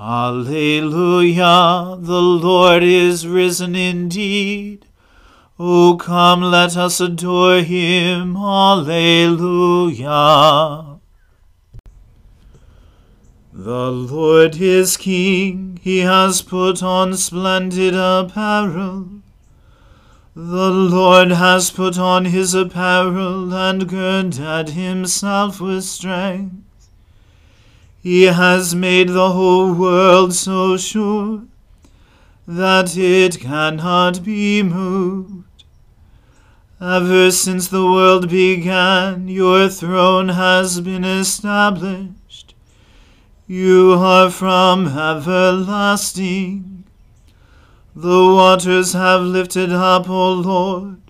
Alleluia, the Lord is risen indeed. O come, let us adore him. Alleluia. The Lord is King, he has put on splendid apparel. The Lord has put on his apparel and girded himself with strength. He has made the whole world so sure that it cannot be moved. Ever since the world began, your throne has been established. You are from everlasting. The waters have lifted up, O Lord,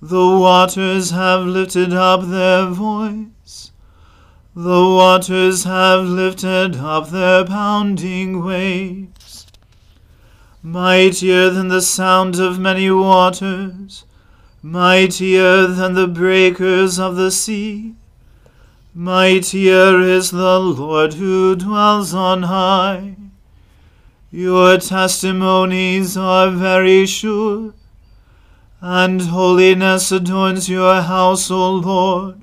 the waters have lifted up their voice. The waters have lifted up their pounding waves. Mightier than the sound of many waters, mightier than the breakers of the sea. Mightier is the Lord who dwells on high. Your testimonies are very sure, and holiness adorns your house, O Lord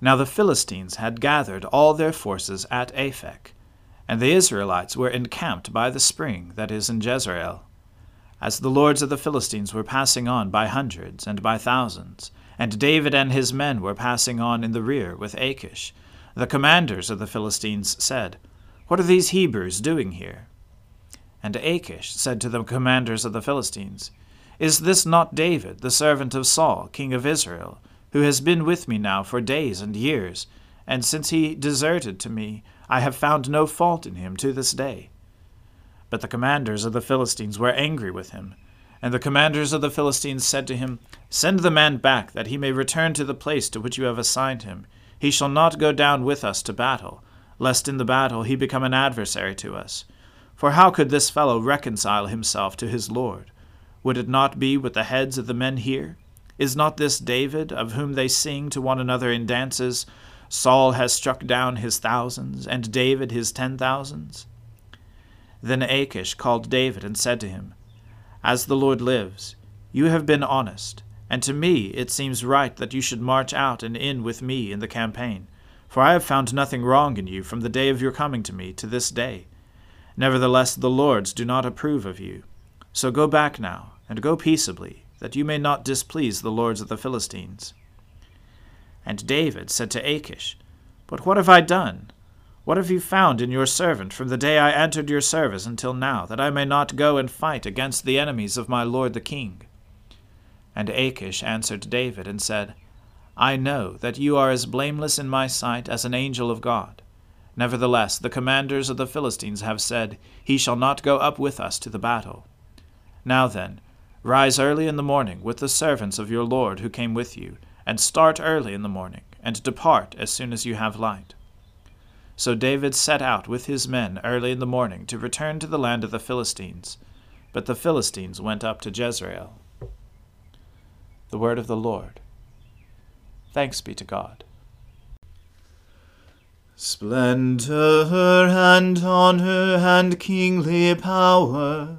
Now the Philistines had gathered all their forces at Aphek, and the Israelites were encamped by the spring that is in Jezreel. As the lords of the Philistines were passing on by hundreds and by thousands, and David and his men were passing on in the rear with Achish, The commanders of the Philistines said, What are these Hebrews doing here? And Achish said to the commanders of the Philistines, Is this not David, the servant of Saul, king of Israel, who has been with me now for days and years, and since he deserted to me, I have found no fault in him to this day? But the commanders of the Philistines were angry with him. And the commanders of the Philistines said to him, Send the man back, that he may return to the place to which you have assigned him. He shall not go down with us to battle, lest in the battle he become an adversary to us. For how could this fellow reconcile himself to his Lord? Would it not be with the heads of the men here? Is not this David, of whom they sing to one another in dances, Saul has struck down his thousands, and David his ten thousands? Then Achish called David and said to him, As the Lord lives, you have been honest, and to me it seems right that you should march out and in with me in the campaign, for I have found nothing wrong in you from the day of your coming to me to this day. Nevertheless, the Lords do not approve of you. So go back now, and go peaceably, that you may not displease the lords of the Philistines. And David said to Achish, But what have I done? What have you found in your servant from the day I entered your service until now, that I may not go and fight against the enemies of my lord the king? And Achish answered David and said, I know that you are as blameless in my sight as an angel of God. Nevertheless, the commanders of the Philistines have said, He shall not go up with us to the battle. Now then, rise early in the morning with the servants of your Lord who came with you, and start early in the morning, and depart as soon as you have light. So David set out with his men early in the morning to return to the land of the Philistines. But the Philistines went up to Jezreel. The word of the Lord. Thanks be to God. Splendor and honor and kingly power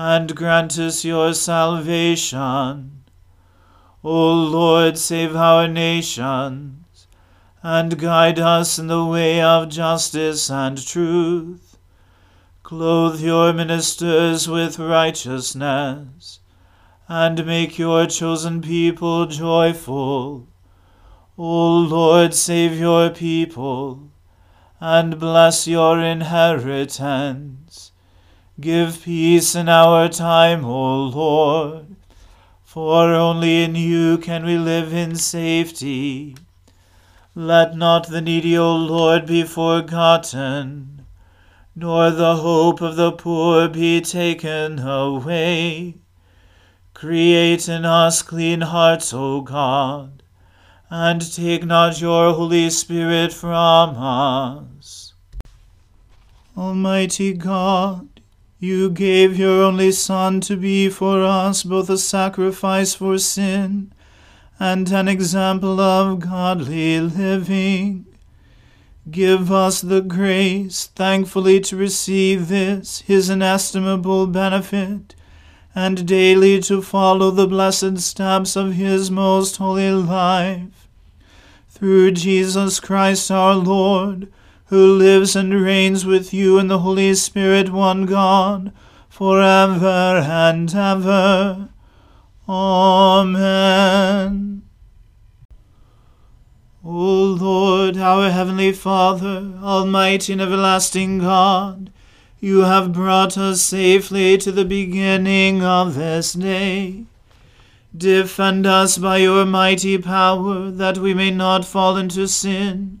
and grant us your salvation. O Lord, save our nations, and guide us in the way of justice and truth. Clothe your ministers with righteousness, and make your chosen people joyful. O Lord, save your people, and bless your inheritance. Give peace in our time, O Lord for only in you can we live in safety. Let not the needy, O Lord, be forgotten, nor the hope of the poor be taken away. Create in us clean hearts, O God, and take not your Holy Spirit from us. Almighty God, you gave your only Son to be for us both a sacrifice for sin and an example of godly living. Give us the grace thankfully to receive this, his inestimable benefit, and daily to follow the blessed steps of his most holy life. Through Jesus Christ our Lord, who lives and reigns with you in the Holy Spirit, one God, for ever and ever. Amen. O Lord, our heavenly Father, almighty and everlasting God, you have brought us safely to the beginning of this day. Defend us by your mighty power, that we may not fall into sin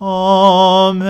Amen.